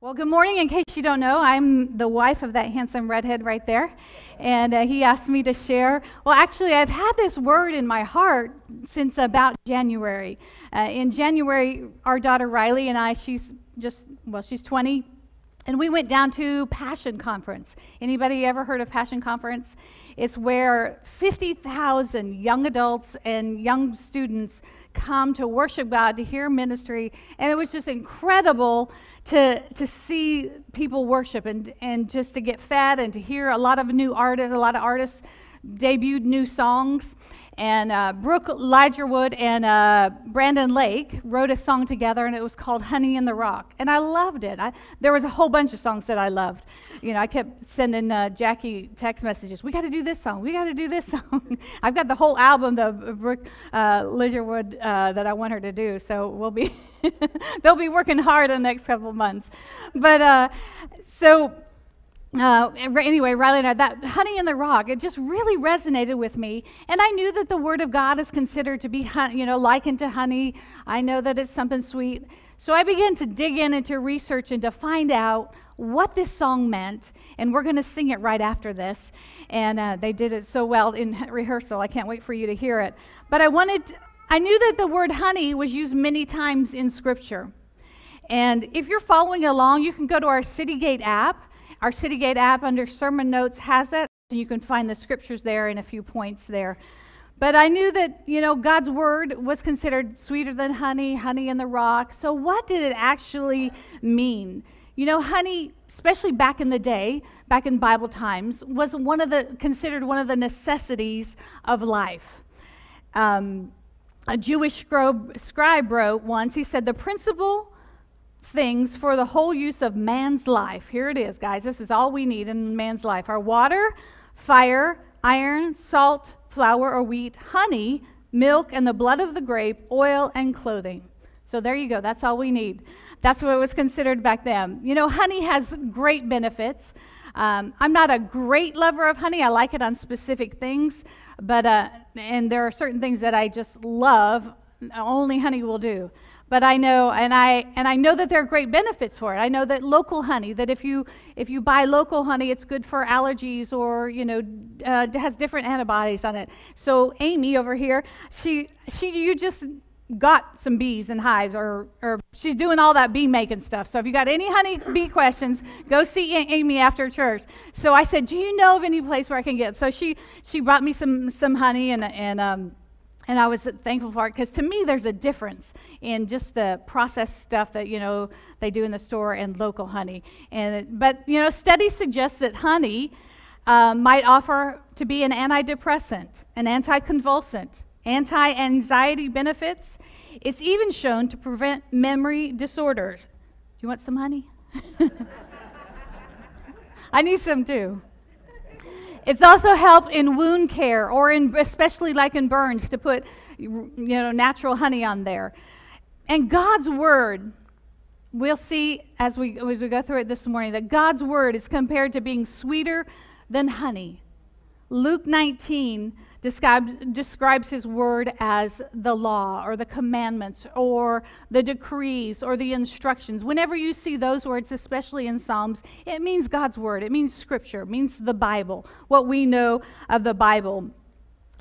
Well, good morning. In case you don't know, I'm the wife of that handsome redhead right there. And uh, he asked me to share. Well, actually, I've had this word in my heart since about January. Uh, in January, our daughter Riley and I, she's just, well, she's 20, and we went down to Passion Conference. Anybody ever heard of Passion Conference? It's where 50,000 young adults and young students come to worship God, to hear ministry, and it was just incredible to, to see people worship and, and just to get fed and to hear a lot of new artists, a lot of artists debuted new songs. And uh, Brooke Ligertwood and uh, Brandon Lake wrote a song together, and it was called "Honey in the Rock," and I loved it. I, there was a whole bunch of songs that I loved. You know, I kept sending uh, Jackie text messages. We got to do this song. We got to do this song. I've got the whole album, the Brooke uh, Ligertwood, uh, that I want her to do. So we'll be they'll be working hard in the next couple months. But uh, so uh, anyway, Riley and I, that honey in the rock, it just really resonated with me. And I knew that the word of God is considered to be, you know, likened to honey. I know that it's something sweet. So I began to dig in and to research and to find out what this song meant. And we're going to sing it right after this. And uh, they did it so well in rehearsal. I can't wait for you to hear it. But I wanted, I knew that the word honey was used many times in Scripture. And if you're following along, you can go to our Citygate app our Citygate app under sermon notes has it. You can find the scriptures there and a few points there. But I knew that, you know, God's word was considered sweeter than honey, honey in the rock. So what did it actually mean? You know, honey, especially back in the day, back in Bible times, was one of the considered one of the necessities of life. Um, a Jewish scribe wrote once, he said, the principle things for the whole use of man's life. Here it is, guys. This is all we need in man's life our water, fire, iron, salt, flour or wheat, honey, milk, and the blood of the grape, oil, and clothing. So there you go. That's all we need. That's what it was considered back then. You know, honey has great benefits. Um, I'm not a great lover of honey. I like it on specific things, but uh, and there are certain things that I just love. Only honey will do. But I know, and I and I know that there are great benefits for it. I know that local honey, that if you if you buy local honey, it's good for allergies or you know uh, has different antibodies on it. So Amy over here, she she you just got some bees and hives or, or she's doing all that bee making stuff so if you got any honey bee questions go see amy after church so i said do you know of any place where i can get so she she brought me some some honey and and um and I was thankful for it because to me, there's a difference in just the processed stuff that you know they do in the store and local honey. And it, but you know, studies suggest that honey uh, might offer to be an antidepressant, an anticonvulsant, anti-anxiety benefits. It's even shown to prevent memory disorders. Do you want some honey? I need some too. It's also help in wound care or in especially like in burns to put you know natural honey on there. And God's word we'll see as we as we go through it this morning that God's word is compared to being sweeter than honey. Luke 19 describes, describes his word as the law or the commandments or the decrees or the instructions. Whenever you see those words, especially in Psalms, it means God's word, it means scripture, it means the Bible, what we know of the Bible.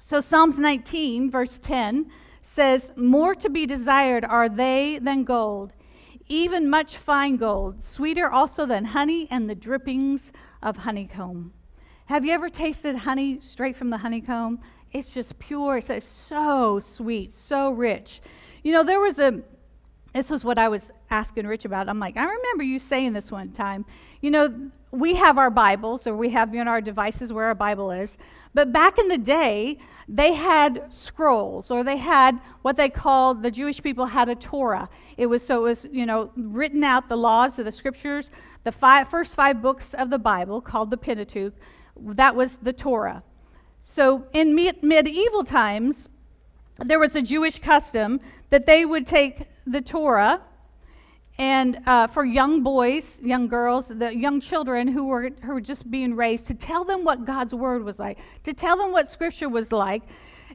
So, Psalms 19, verse 10 says, More to be desired are they than gold, even much fine gold, sweeter also than honey and the drippings of honeycomb. Have you ever tasted honey straight from the honeycomb? It's just pure. It's so sweet, so rich. You know, there was a, this was what I was asking Rich about. I'm like, I remember you saying this one time. You know, we have our Bibles, or we have you know, our devices where our Bible is. But back in the day, they had scrolls, or they had what they called, the Jewish people had a Torah. It was so it was, you know, written out the laws of the scriptures, the five, first five books of the Bible called the Pentateuch that was the Torah. So in me- medieval times, there was a Jewish custom that they would take the Torah and uh, for young boys, young girls, the young children who were, who were just being raised, to tell them what God's word was like, to tell them what Scripture was like.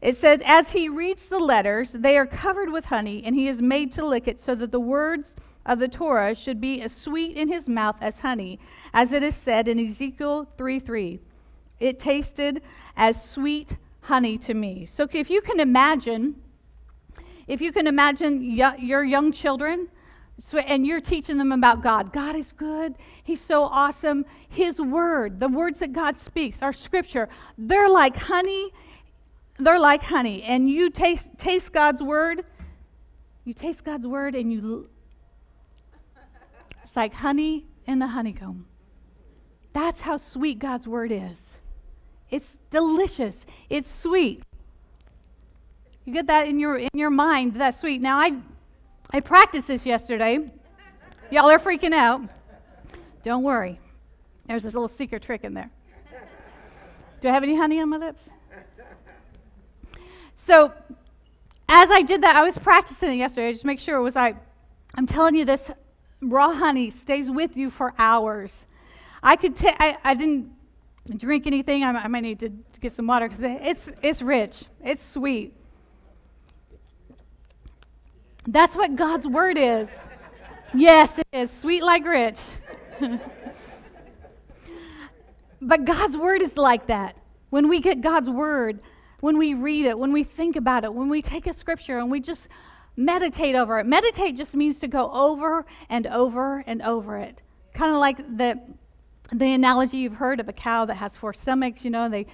It said, As he reads the letters, they are covered with honey, and he is made to lick it, so that the words of the Torah should be as sweet in his mouth as honey, as it is said in Ezekiel 3 3. It tasted as sweet honey to me. So if you can imagine, if you can imagine your young children, and you're teaching them about God. God is good. He's so awesome. His word, the words that God speaks, our scripture, they're like honey. They're like honey. And you taste, taste God's word. You taste God's word and you. It's like honey in a honeycomb. That's how sweet God's word is. It's delicious. It's sweet. You get that in your in your mind, that's sweet. Now I I practiced this yesterday. Y'all are freaking out. Don't worry. There's this little secret trick in there. Do I have any honey on my lips? So, as I did that, I was practicing it yesterday. Just make sure it was like, I'm telling you, this raw honey stays with you for hours. I could take, I didn't drink anything. I, I might need to, to get some water because it's, it's rich, it's sweet. That's what God's word is. Yes, it is. Sweet like rich. but God's word is like that. When we get God's word, when we read it, when we think about it, when we take a scripture and we just meditate over it. Meditate just means to go over and over and over it. Kind of like the the analogy you've heard of a cow that has four stomachs, you know, they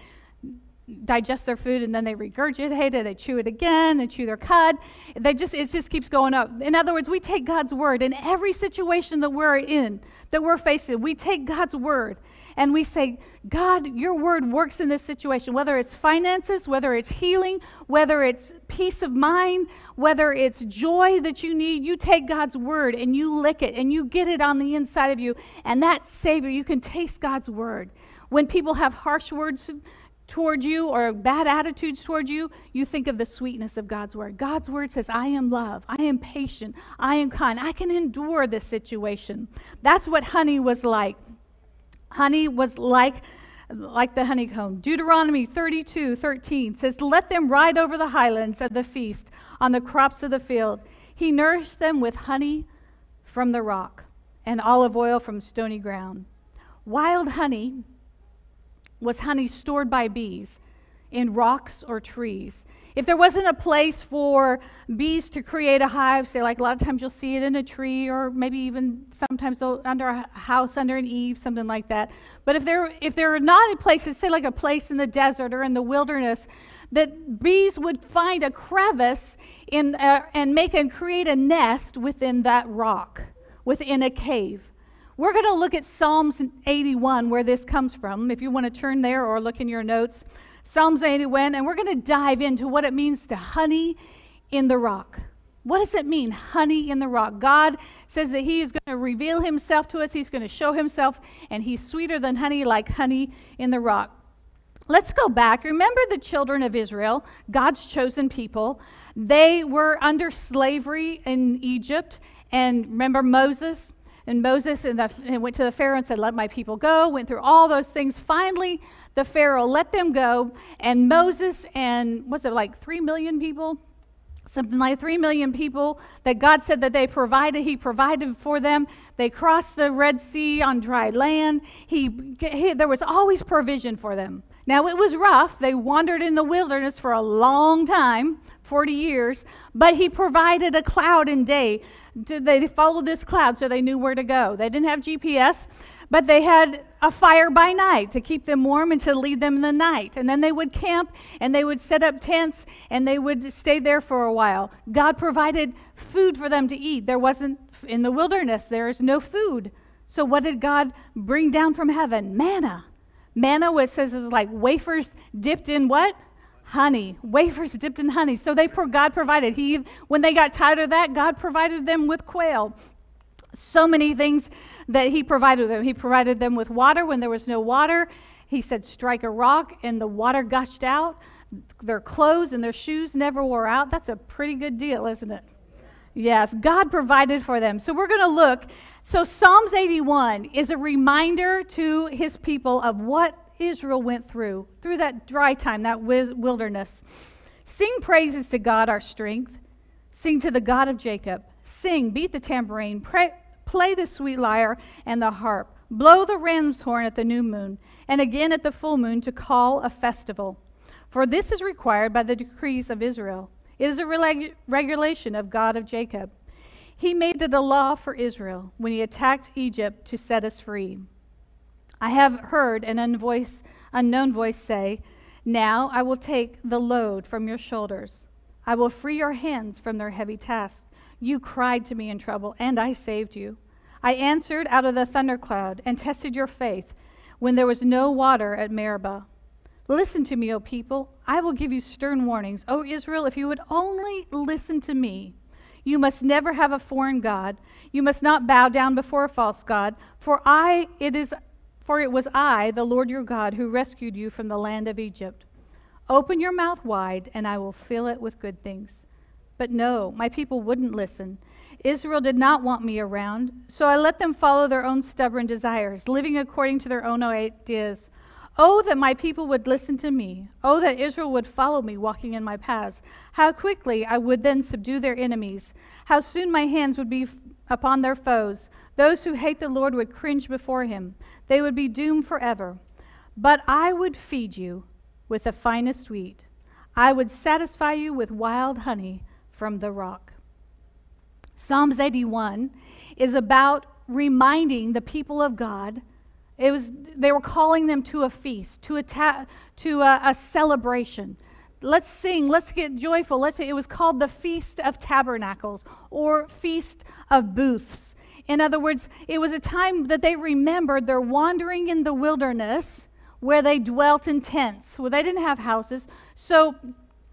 digest their food and then they regurgitate it, they chew it again, they chew their cud. They just it just keeps going up. In other words, we take God's word in every situation that we're in, that we're facing. We take God's word and we say, God, your word works in this situation, whether it's finances, whether it's healing, whether it's peace of mind, whether it's joy that you need. You take God's word and you lick it and you get it on the inside of you. And that Savior, you can taste God's word. When people have harsh words toward you or bad attitudes toward you, you think of the sweetness of God's word. God's word says, I am love, I am patient, I am kind, I can endure this situation. That's what honey was like. Honey was like like the honeycomb. Deuteronomy 32 13 says, Let them ride over the highlands of the feast on the crops of the field. He nourished them with honey from the rock and olive oil from stony ground. Wild honey was honey stored by bees in rocks or trees. If there wasn't a place for bees to create a hive, say, like a lot of times you'll see it in a tree or maybe even sometimes under a house, under an eave, something like that. But if there, if there are not a place, say like a place in the desert or in the wilderness, that bees would find a crevice in, uh, and make and create a nest within that rock, within a cave. We're going to look at Psalms 81, where this comes from. If you want to turn there or look in your notes, Psalms 81, and we're going to dive into what it means to honey in the rock. What does it mean, honey in the rock? God says that He is going to reveal Himself to us, He's going to show Himself, and He's sweeter than honey, like honey in the rock. Let's go back. Remember the children of Israel, God's chosen people. They were under slavery in Egypt. And remember Moses? And Moses and, the, and went to the Pharaoh and said, Let my people go, went through all those things. Finally, the Pharaoh let them go. And Moses and, was it like 3 million people? Something like 3 million people that God said that they provided. He provided for them. They crossed the Red Sea on dry land. He, he, there was always provision for them. Now, it was rough. They wandered in the wilderness for a long time 40 years, but he provided a cloud and day. They followed this cloud so they knew where to go. They didn't have GPS, but they had a fire by night to keep them warm and to lead them in the night. And then they would camp and they would set up tents and they would stay there for a while. God provided food for them to eat. There wasn't, in the wilderness, there is no food. So what did God bring down from heaven? Manna. Manna was says it was like wafers dipped in what? honey, wafers dipped in honey. So they God provided. He when they got tired of that, God provided them with quail. So many things that he provided them. He provided them with water when there was no water. He said, "Strike a rock," and the water gushed out. Their clothes and their shoes never wore out. That's a pretty good deal, isn't it? Yes, God provided for them. So we're going to look. So Psalms 81 is a reminder to his people of what Israel went through, through that dry time, that wilderness. Sing praises to God, our strength. Sing to the God of Jacob. Sing, beat the tambourine, pray, play the sweet lyre and the harp, blow the ram's horn at the new moon, and again at the full moon to call a festival. For this is required by the decrees of Israel. It is a reg- regulation of God of Jacob. He made it a law for Israel when he attacked Egypt to set us free. I have heard an unvoice, unknown voice say, Now I will take the load from your shoulders. I will free your hands from their heavy task. You cried to me in trouble, and I saved you. I answered out of the thundercloud and tested your faith when there was no water at Meribah. Listen to me, O people. I will give you stern warnings. O Israel, if you would only listen to me. You must never have a foreign god. You must not bow down before a false god, for I it is for it was I, the Lord your God, who rescued you from the land of Egypt. Open your mouth wide, and I will fill it with good things. But no, my people wouldn't listen. Israel did not want me around, so I let them follow their own stubborn desires, living according to their own ideas. Oh, that my people would listen to me. Oh, that Israel would follow me, walking in my paths. How quickly I would then subdue their enemies. How soon my hands would be upon their foes. Those who hate the Lord would cringe before him. They would be doomed forever. But I would feed you with the finest wheat. I would satisfy you with wild honey from the rock. Psalms 81 is about reminding the people of God it was, they were calling them to a feast, to a, ta- to a, a celebration. Let's sing, let's get joyful. Let's, it was called the Feast of Tabernacles or Feast of Booths. In other words, it was a time that they remembered their wandering in the wilderness where they dwelt in tents. where they didn't have houses. So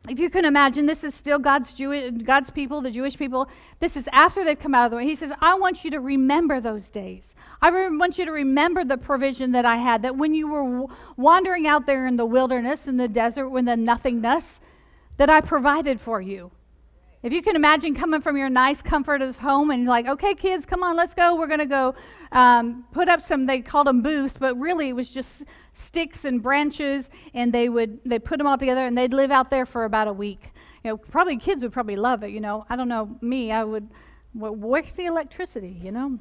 if you can imagine, this is still God's Jewish, God's people, the Jewish people. This is after they've come out of the way. He says, I want you to remember those days. I re- want you to remember the provision that I had, that when you were w- wandering out there in the wilderness, in the desert, in the nothingness, that I provided for you. If you can imagine coming from your nice comfort of home and like, okay, kids, come on, let's go. We're going to go um, put up some, they called them booths, but really it was just sticks and branches, and they would, they put them all together and they'd live out there for about a week. You know, probably kids would probably love it, you know. I don't know, me, I would, where's the electricity, you know?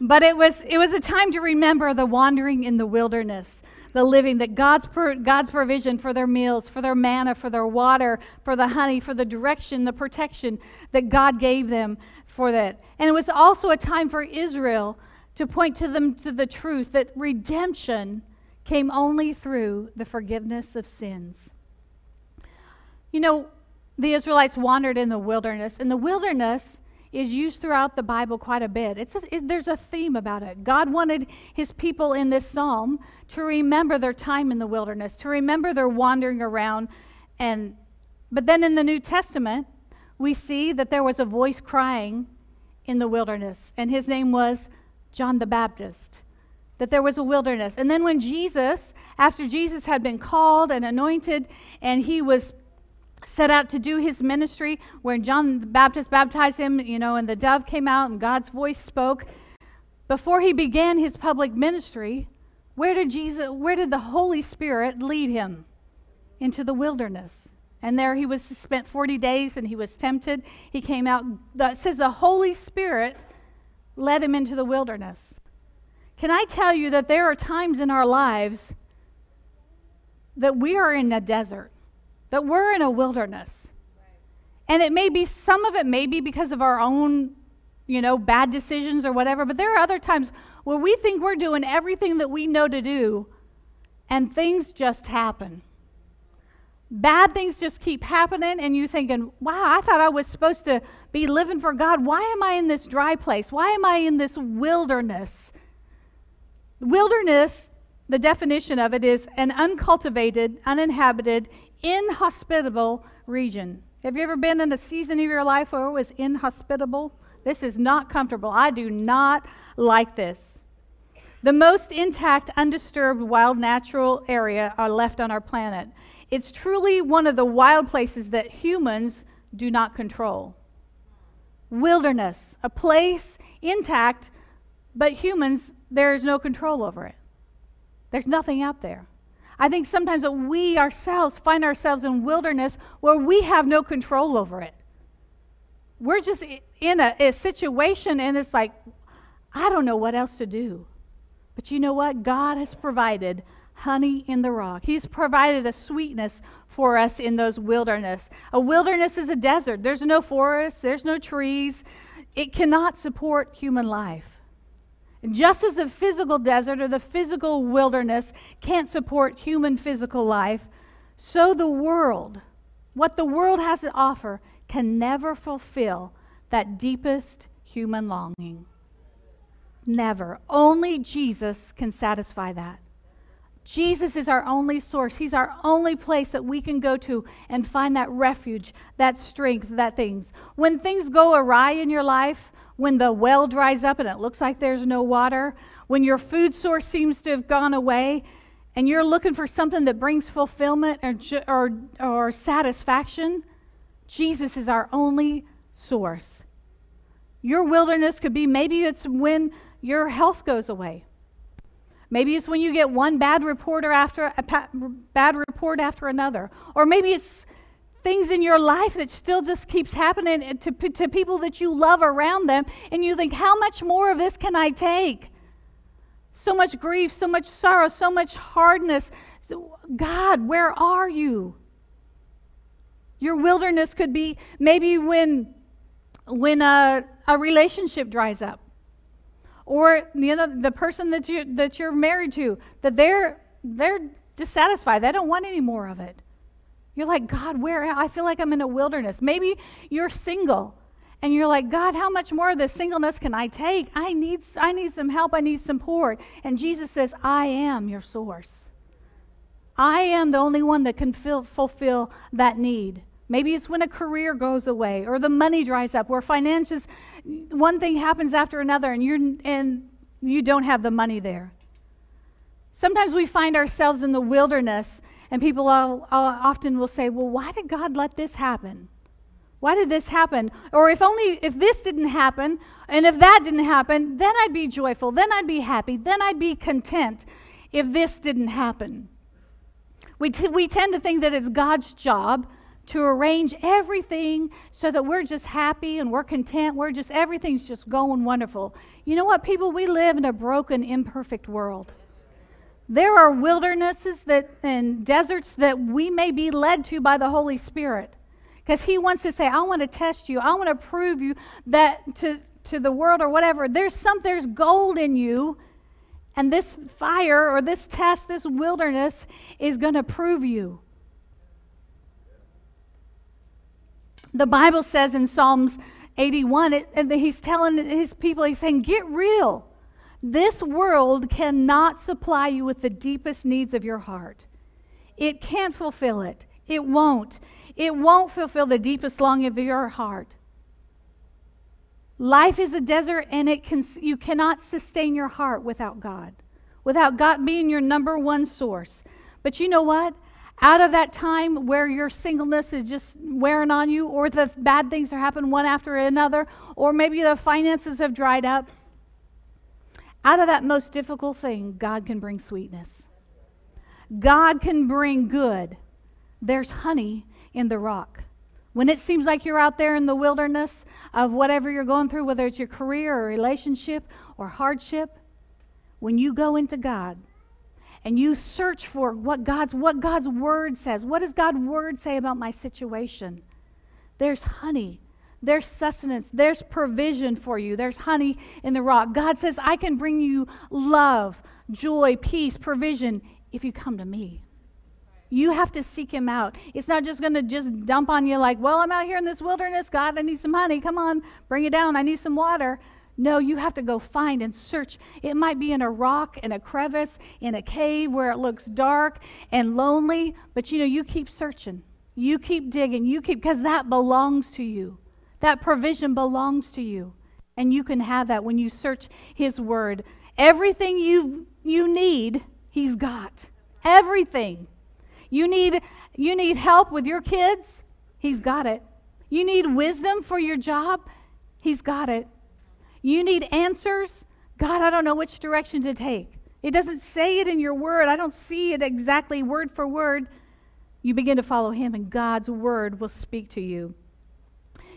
But it was, it was a time to remember the wandering in the wilderness the living, that God's, God's provision for their meals, for their manna, for their water, for the honey, for the direction, the protection that God gave them for that. And it was also a time for Israel to point to them to the truth that redemption came only through the forgiveness of sins. You know, the Israelites wandered in the wilderness. In the wilderness, is used throughout the Bible quite a bit. It's a, it, there's a theme about it. God wanted his people in this psalm to remember their time in the wilderness, to remember their wandering around. And, but then in the New Testament, we see that there was a voice crying in the wilderness, and his name was John the Baptist. That there was a wilderness. And then when Jesus, after Jesus had been called and anointed, and he was set out to do his ministry where John the Baptist baptized him, you know, and the dove came out and God's voice spoke. Before he began his public ministry, where did Jesus where did the Holy Spirit lead him? Into the wilderness. And there he was spent 40 days and he was tempted. He came out says the Holy Spirit led him into the wilderness. Can I tell you that there are times in our lives that we are in a desert? That we're in a wilderness. And it may be, some of it may be because of our own, you know, bad decisions or whatever, but there are other times where we think we're doing everything that we know to do and things just happen. Bad things just keep happening, and you're thinking, wow, I thought I was supposed to be living for God. Why am I in this dry place? Why am I in this wilderness? Wilderness, the definition of it is an uncultivated, uninhabited, inhospitable region. Have you ever been in a season of your life where it was inhospitable? This is not comfortable. I do not like this. The most intact, undisturbed, wild natural area are left on our planet. It's truly one of the wild places that humans do not control. Wilderness, a place intact, but humans, there is no control over it. There's nothing out there. I think sometimes that we ourselves find ourselves in wilderness where we have no control over it. we're just in a, a situation and it's like, I don't know what else to do. But you know what? God has provided honey in the rock. He's provided a sweetness for us in those wilderness. A wilderness is a desert. There's no forest, there's no trees. It cannot support human life. Just as the physical desert or the physical wilderness can't support human physical life, so the world, what the world has to offer, can never fulfill that deepest human longing. Never. Only Jesus can satisfy that. Jesus is our only source. He's our only place that we can go to and find that refuge, that strength, that things. When things go awry in your life, when the well dries up and it looks like there's no water, when your food source seems to have gone away, and you're looking for something that brings fulfillment or, or, or satisfaction, Jesus is our only source. Your wilderness could be maybe it's when your health goes away. Maybe it's when you get one bad reporter after a bad report after another. Or maybe it's things in your life that still just keeps happening to, to people that you love around them and you think how much more of this can I take? So much grief, so much sorrow, so much hardness. God, where are you? Your wilderness could be maybe when when a, a relationship dries up or you know the person that you that you're married to that they're they're dissatisfied they don't want any more of it you're like god where i feel like i'm in a wilderness. Maybe you're single and you're like god how much more of this singleness can i take? I need i need some help. I need support and jesus says i am your source. I am the only one that can fill, fulfill that need. Maybe it's when a career goes away or the money dries up, where finances, one thing happens after another and, you're, and you don't have the money there. Sometimes we find ourselves in the wilderness, and people all, all often will say, Well, why did God let this happen? Why did this happen? Or if only if this didn't happen, and if that didn't happen, then I'd be joyful, then I'd be happy, then I'd be content if this didn't happen. We, t- we tend to think that it's God's job to arrange everything so that we're just happy and we're content. We're just, everything's just going wonderful. You know what, people? We live in a broken, imperfect world. There are wildernesses that, and deserts that we may be led to by the Holy Spirit. Because He wants to say, I want to test you. I want to prove you that to, to the world or whatever. There's some, there's gold in you. And this fire or this test, this wilderness is going to prove you. The Bible says in Psalms 81, it, he's telling his people, he's saying, get real. This world cannot supply you with the deepest needs of your heart. It can't fulfill it. It won't. It won't fulfill the deepest longing of your heart. Life is a desert, and it can, you cannot sustain your heart without God, without God being your number one source. But you know what? out of that time where your singleness is just wearing on you, or the bad things are happening one after another, or maybe the finances have dried up, out of that most difficult thing, God can bring sweetness. God can bring good. There's honey in the rock. When it seems like you're out there in the wilderness of whatever you're going through, whether it's your career or relationship or hardship, when you go into God, and you search for what God's what God's word says. What does God's word say about my situation? There's honey. There's sustenance. There's provision for you. There's honey in the rock. God says, I can bring you love, joy, peace, provision if you come to me. You have to seek him out. It's not just going to just dump on you like, well, I'm out here in this wilderness. God, I need some honey. Come on, bring it down. I need some water. No, you have to go find and search. It might be in a rock, in a crevice, in a cave where it looks dark and lonely, but you know, you keep searching. You keep digging. You keep, because that belongs to you. That provision belongs to you. And you can have that when you search His Word. Everything you, you need, He's got. Everything. You need, you need help with your kids, He's got it. You need wisdom for your job, He's got it. You need answers? God, I don't know which direction to take. It doesn't say it in your word. I don't see it exactly word for word. You begin to follow Him, and God's word will speak to you.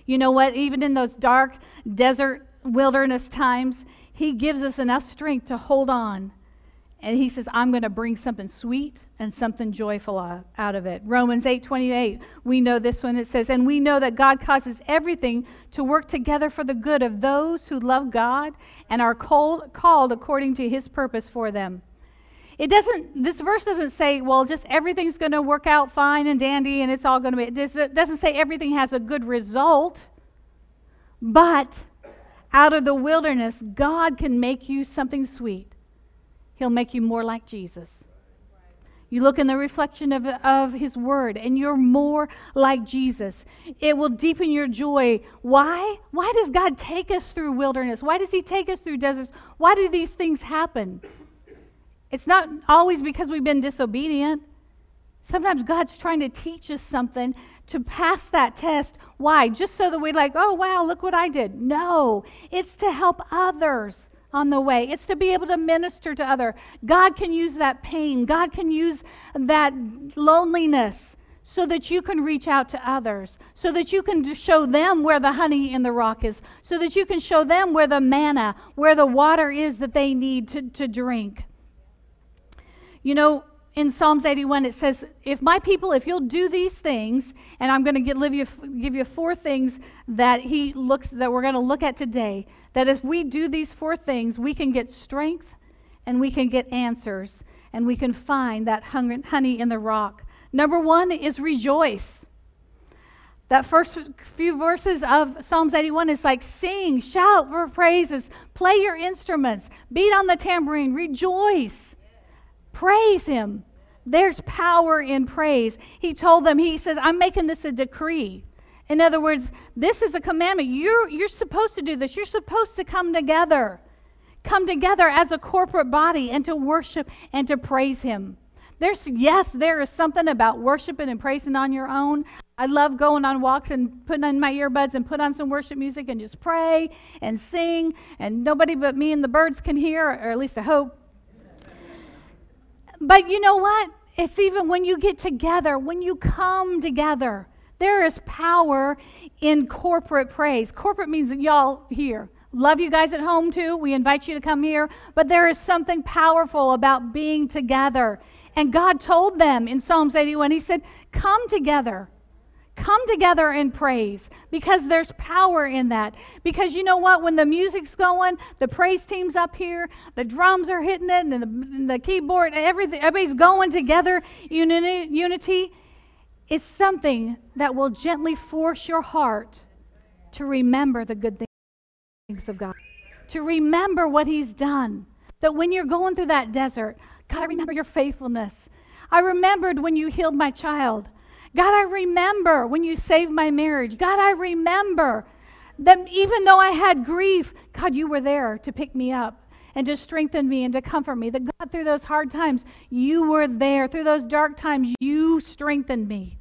You know what? Even in those dark desert wilderness times, He gives us enough strength to hold on. And He says, I'm going to bring something sweet and something joyful out of it. Romans 8 28, we know this one. It says, And we know that God causes everything to work together for the good of those who love God and are called, called according to His purpose for them. It doesn't, this verse doesn't say, well, just everything's going to work out fine and dandy and it's all going to be, it doesn't say everything has a good result. But out of the wilderness, God can make you something sweet. He'll make you more like Jesus. You look in the reflection of, of His Word, and you're more like Jesus. It will deepen your joy. Why? Why does God take us through wilderness? Why does He take us through deserts? Why do these things happen? It's not always because we've been disobedient. Sometimes God's trying to teach us something to pass that test. Why? Just so that we're like, oh, wow, look what I did. No, it's to help others on the way. It's to be able to minister to other. God can use that pain. God can use that loneliness so that you can reach out to others, so that you can show them where the honey in the rock is, so that you can show them where the manna, where the water is that they need to, to drink. You know, in Psalms 81, it says, If my people, if you'll do these things, and I'm going to give you, give you four things that he looks, that we're going to look at today, that if we do these four things, we can get strength and we can get answers and we can find that honey in the rock. Number one is rejoice. That first few verses of Psalms 81 is like sing, shout for praises, play your instruments, beat on the tambourine, rejoice. Praise him. There's power in praise. He told them, He says, I'm making this a decree. In other words, this is a commandment. You're, you're supposed to do this. You're supposed to come together. Come together as a corporate body and to worship and to praise Him. There's, yes, there is something about worshiping and praising on your own. I love going on walks and putting on my earbuds and put on some worship music and just pray and sing, and nobody but me and the birds can hear, or at least I hope. But you know what? It's even when you get together, when you come together, there is power in corporate praise. Corporate means y'all here. Love you guys at home too. We invite you to come here. But there is something powerful about being together. And God told them in Psalms 81, He said, Come together. Come together and praise because there's power in that. Because you know what? When the music's going, the praise team's up here, the drums are hitting it, and the, and the keyboard, everything, everybody's going together, unity, unity. It's something that will gently force your heart to remember the good things of God, to remember what He's done. That when you're going through that desert, God, I remember your faithfulness. I remembered when you healed my child. God, I remember when you saved my marriage. God, I remember that even though I had grief, God, you were there to pick me up and to strengthen me and to comfort me. That God, through those hard times, you were there. Through those dark times, you strengthened me.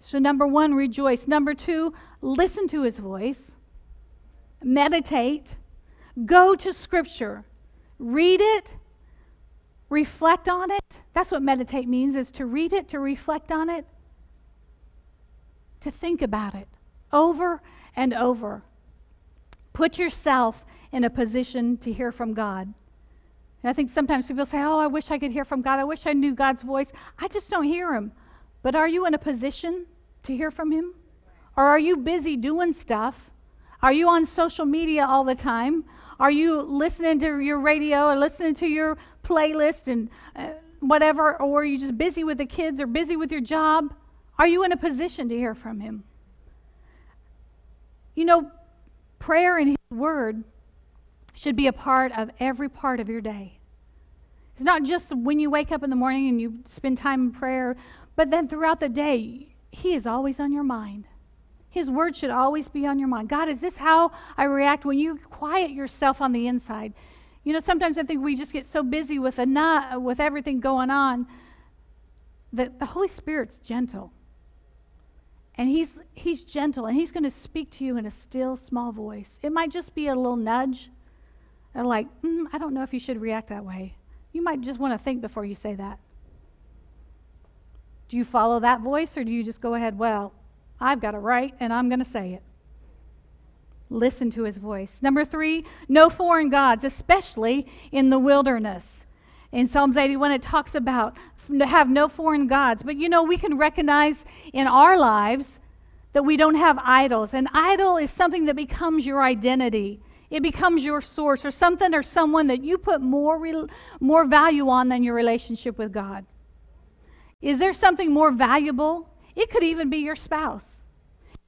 So, number one, rejoice. Number two, listen to his voice, meditate, go to scripture, read it, reflect on it. That's what meditate means is to read it, to reflect on it, to think about it over and over. Put yourself in a position to hear from God. And I think sometimes people say, Oh, I wish I could hear from God. I wish I knew God's voice. I just don't hear Him. But are you in a position to hear from Him? Or are you busy doing stuff? Are you on social media all the time? Are you listening to your radio or listening to your playlist and uh, whatever? Or are you just busy with the kids or busy with your job? Are you in a position to hear from Him? You know, prayer and His Word should be a part of every part of your day. It's not just when you wake up in the morning and you spend time in prayer, but then throughout the day, He is always on your mind. His word should always be on your mind. God, is this how I react when you quiet yourself on the inside? You know, sometimes I think we just get so busy with a with everything going on that the Holy Spirit's gentle. And he's, he's gentle and he's going to speak to you in a still, small voice. It might just be a little nudge, like, mm, I don't know if you should react that way. You might just want to think before you say that. Do you follow that voice or do you just go ahead, well, I've got it right and I'm going to say it? Listen to his voice. Number three, no foreign gods, especially in the wilderness. In Psalms 81, it talks about have no foreign gods. But you know, we can recognize in our lives that we don't have idols. An idol is something that becomes your identity. It becomes your source or something or someone that you put more, re- more value on than your relationship with God. Is there something more valuable? It could even be your spouse.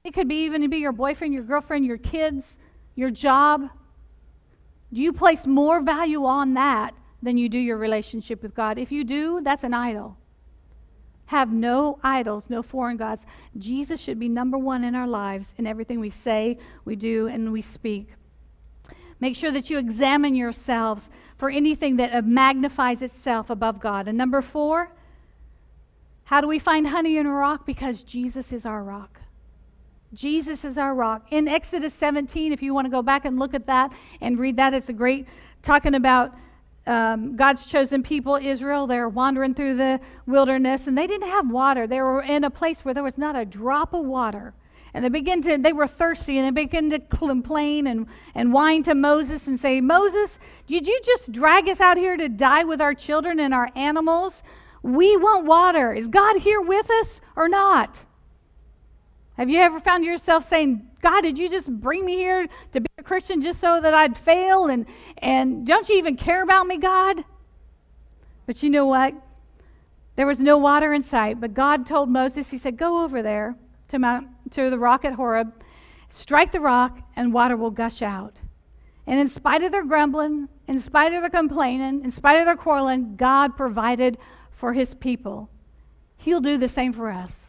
It could be even be your boyfriend, your girlfriend, your kids, your job. Do you place more value on that than you do your relationship with God? If you do, that's an idol. Have no idols, no foreign gods. Jesus should be number one in our lives in everything we say, we do, and we speak. Make sure that you examine yourselves for anything that magnifies itself above God. And number four, how do we find honey in a rock? Because Jesus is our rock. Jesus is our rock. In Exodus 17, if you want to go back and look at that and read that, it's a great talking about um, God's chosen people, Israel. They're wandering through the wilderness and they didn't have water. They were in a place where there was not a drop of water. And they begin to, they were thirsty and they begin to complain and, and whine to Moses and say, Moses, did you just drag us out here to die with our children and our animals? We want water. Is God here with us or not? Have you ever found yourself saying, God, did you just bring me here to be a Christian just so that I'd fail? And, and don't you even care about me, God? But you know what? There was no water in sight, but God told Moses, He said, Go over there to, Mount, to the rock at Horeb, strike the rock, and water will gush out. And in spite of their grumbling, in spite of their complaining, in spite of their quarreling, God provided for His people. He'll do the same for us.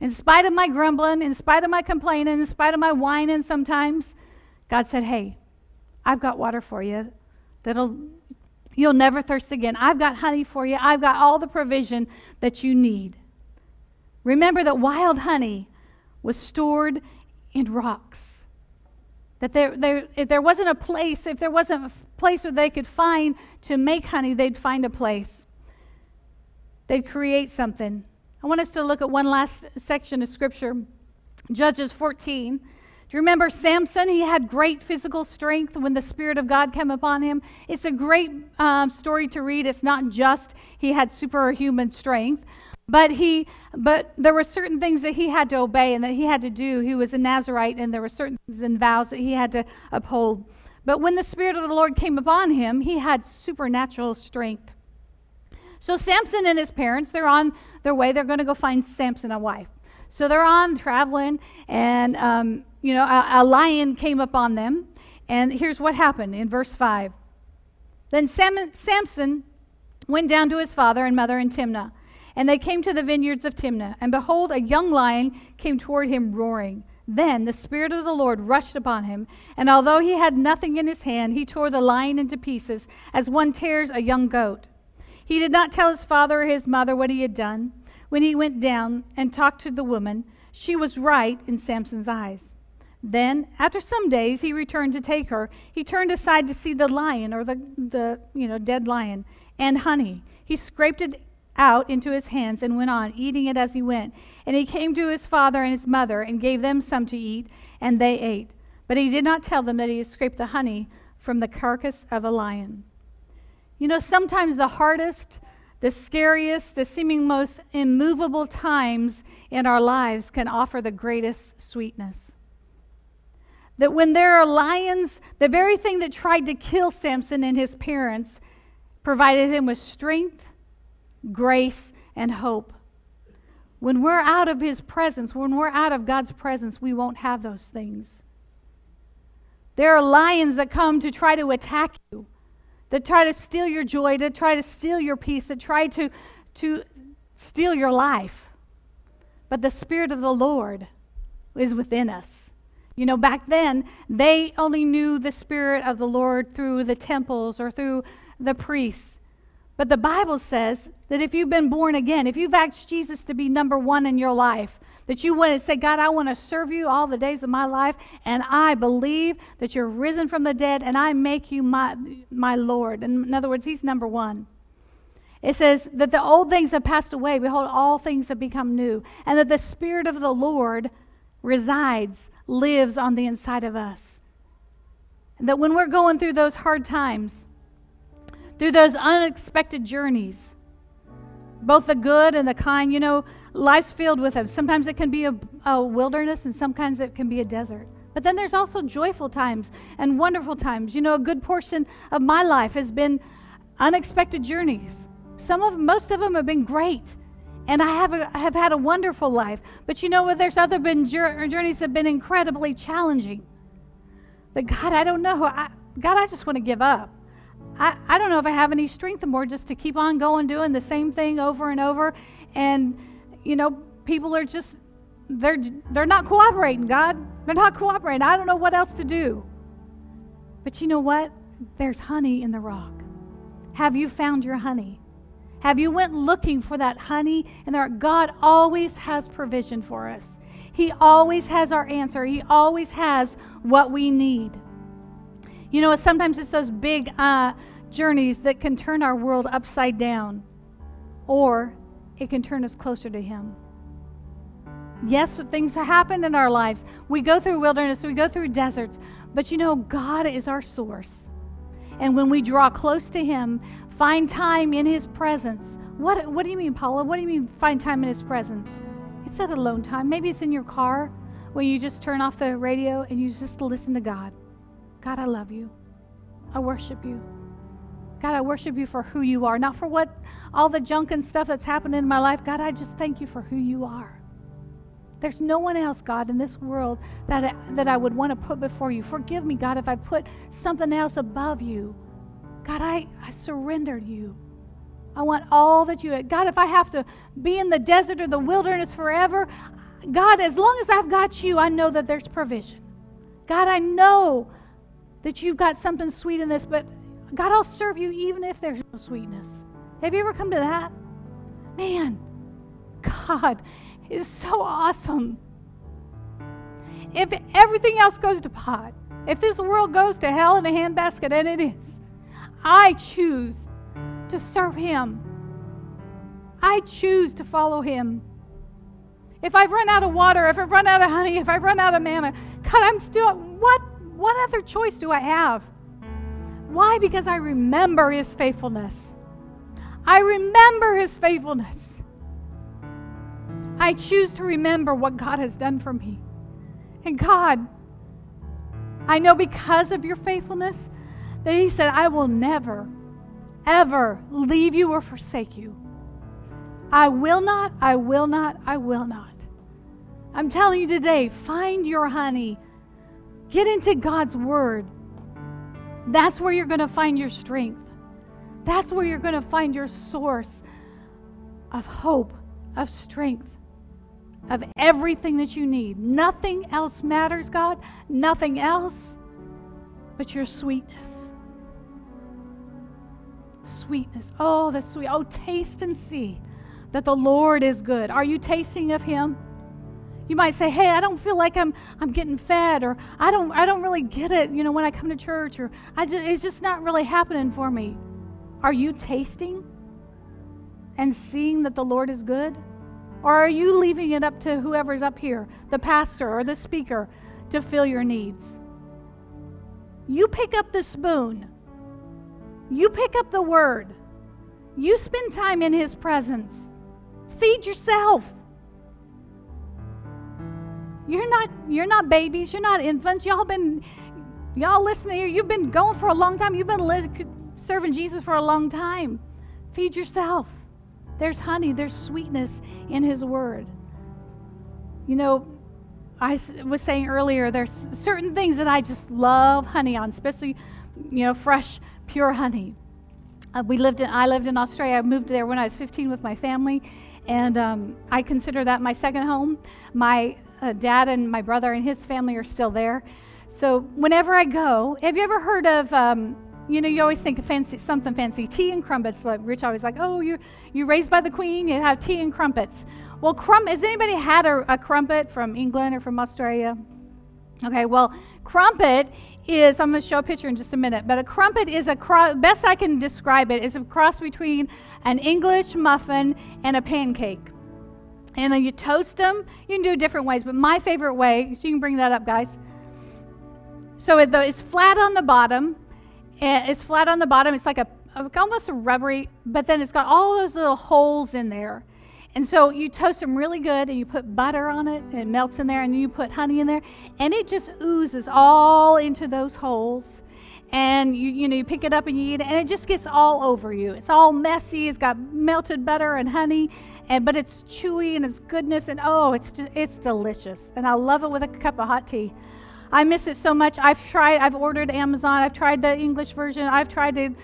In spite of my grumbling, in spite of my complaining, in spite of my whining sometimes, God said, Hey, I've got water for you that'll you'll never thirst again. I've got honey for you. I've got all the provision that you need. Remember that wild honey was stored in rocks. That there, there, if there wasn't a place, if there wasn't a place where they could find to make honey, they'd find a place. They'd create something. I want us to look at one last section of scripture Judges 14. Do you remember Samson? He had great physical strength when the Spirit of God came upon him. It's a great um, story to read. It's not just he had superhuman strength, but he, but there were certain things that he had to obey and that he had to do. He was a Nazarite, and there were certain things and vows that he had to uphold. But when the Spirit of the Lord came upon him, he had supernatural strength. So Samson and his parents, they're on their way. They're going to go find Samson a wife. So they're on traveling, and um, you know a, a lion came upon them. And here's what happened in verse five. Then Sam- Samson went down to his father and mother in Timnah, and they came to the vineyards of Timnah. And behold, a young lion came toward him roaring. Then the Spirit of the Lord rushed upon him, and although he had nothing in his hand, he tore the lion into pieces, as one tears a young goat. He did not tell his father or his mother what he had done. When he went down and talked to the woman, she was right in Samson's eyes. Then, after some days, he returned to take her. He turned aside to see the lion, or the, the you know, dead lion, and honey. He scraped it out into his hands and went on, eating it as he went. And he came to his father and his mother and gave them some to eat, and they ate. But he did not tell them that he had scraped the honey from the carcass of a lion. You know, sometimes the hardest, the scariest, the seeming most immovable times in our lives can offer the greatest sweetness. That when there are lions, the very thing that tried to kill Samson and his parents provided him with strength, grace, and hope. When we're out of his presence, when we're out of God's presence, we won't have those things. There are lions that come to try to attack you that try to steal your joy, that try to steal your peace, that try to, to steal your life. But the Spirit of the Lord is within us. You know, back then, they only knew the Spirit of the Lord through the temples or through the priests. But the Bible says that if you've been born again, if you've asked Jesus to be number one in your life, that you want to say, God, I want to serve you all the days of my life, and I believe that you're risen from the dead, and I make you my, my Lord. In other words, He's number one. It says that the old things have passed away. Behold, all things have become new. And that the Spirit of the Lord resides lives on the inside of us. And that when we're going through those hard times, through those unexpected journeys, both the good and the kind, you know, life's filled with them. Sometimes it can be a, a wilderness, and sometimes it can be a desert. But then there's also joyful times and wonderful times. You know, a good portion of my life has been unexpected journeys. Some of most of them have been great. And I have, a, have had a wonderful life. But you know? There's other been journeys that have been incredibly challenging. That God, I don't know. I, God, I just want to give up. I, I don't know if I have any strength more just to keep on going doing the same thing over and over. And, you know, people are just they're, they're not cooperating, God. They're not cooperating. I don't know what else to do. But you know what? There's honey in the rock. Have you found your honey? Have you went looking for that honey? And there, God always has provision for us. He always has our answer. He always has what we need. You know, sometimes it's those big uh, journeys that can turn our world upside down, or it can turn us closer to Him. Yes, things happen in our lives. We go through wilderness, we go through deserts, but you know, God is our source. And when we draw close to Him, find time in His presence. What, what do you mean, Paula? What do you mean find time in His presence? It's at alone time. Maybe it's in your car when you just turn off the radio and you just listen to God. God, I love you. I worship you. God, I worship you for who you are, not for what all the junk and stuff that's happened in my life. God, I just thank you for who you are. There's no one else, God, in this world that I, that I would want to put before you. Forgive me, God, if I put something else above you. God, I, I surrender you. I want all that you God, if I have to be in the desert or the wilderness forever, God, as long as I've got you, I know that there's provision. God, I know that you've got something sweet in this, but God, I'll serve you even if there's no sweetness. Have you ever come to that? Man, God, is so awesome. If everything else goes to pot, if this world goes to hell in a handbasket, and it is, I choose to serve Him. I choose to follow Him. If I've run out of water, if I've run out of honey, if I've run out of manna, God, I'm still, what, what other choice do I have? Why? Because I remember His faithfulness. I remember His faithfulness. I choose to remember what God has done for me. And God, I know because of your faithfulness that He said, I will never, ever leave you or forsake you. I will not, I will not, I will not. I'm telling you today, find your honey. Get into God's Word. That's where you're going to find your strength. That's where you're going to find your source of hope, of strength of everything that you need. Nothing else matters, God. Nothing else but your sweetness. Sweetness. Oh, the sweet. Oh, taste and see that the Lord is good. Are you tasting of Him? You might say, "Hey, I don't feel like I'm I'm getting fed, or I don't I don't really get it. You know, when I come to church, or I just, it's just not really happening for me." Are you tasting and seeing that the Lord is good? Or are you leaving it up to whoever's up here, the pastor or the speaker, to fill your needs? You pick up the spoon. You pick up the word. You spend time in his presence. Feed yourself. You're not you're not babies, you're not infants. Y'all been y'all listening here, you've been going for a long time. You've been li- serving Jesus for a long time. Feed yourself. There's honey, there's sweetness in His Word. You know, I was saying earlier, there's certain things that I just love honey on, especially, you know, fresh, pure honey. Uh, we lived in, I lived in Australia. I moved there when I was 15 with my family, and um, I consider that my second home. My uh, dad and my brother and his family are still there. So whenever I go, have you ever heard of um, you know, you always think of fancy, something fancy. Tea and crumpets. Like Rich always like, oh, you're, you're raised by the queen, you have tea and crumpets. Well, crum- has anybody had a, a crumpet from England or from Australia? Okay, well, crumpet is, I'm going to show a picture in just a minute, but a crumpet is a, cro- best I can describe it, is a cross between an English muffin and a pancake. And then you toast them. You can do it different ways, but my favorite way, so you can bring that up, guys. So it's flat on the bottom. It's flat on the bottom. It's like a almost a rubbery, but then it's got all those little holes in there. And so you toast them really good and you put butter on it and it melts in there and you put honey in there and it just oozes all into those holes. And you you know you pick it up and you eat it and it just gets all over you. It's all messy. It's got melted butter and honey and but it's chewy and it's goodness and oh, it's just, it's delicious. And I love it with a cup of hot tea. I miss it so much. I've tried, I've ordered Amazon, I've tried the English version, I've tried to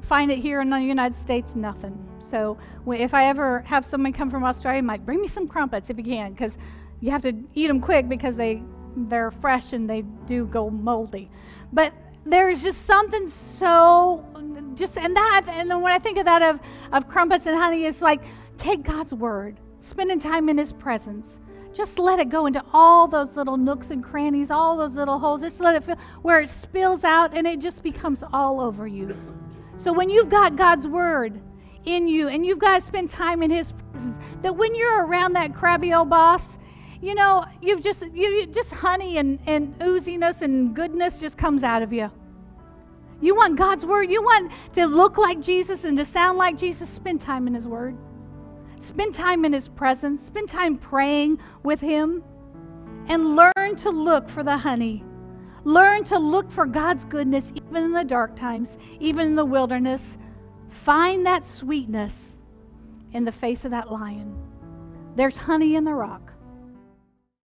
find it here in the United States, nothing. So if I ever have someone come from Australia, Mike, bring me some crumpets if you can, because you have to eat them quick because they they're fresh and they do go moldy. But there's just something so just and that and then when I think of that of of crumpets and honey, it's like take God's word, spending time in His presence just let it go into all those little nooks and crannies, all those little holes. Just let it feel where it spills out and it just becomes all over you. So when you've got God's word in you and you've got to spend time in His presence, that when you're around that crabby old boss, you know, you've just you just honey and, and ooziness and goodness just comes out of you. You want God's word. You want to look like Jesus and to sound like Jesus. Spend time in His word. Spend time in His presence. Spend time praying with Him. And learn to look for the honey. Learn to look for God's goodness even in the dark times, even in the wilderness. Find that sweetness in the face of that lion. There's honey in the rock.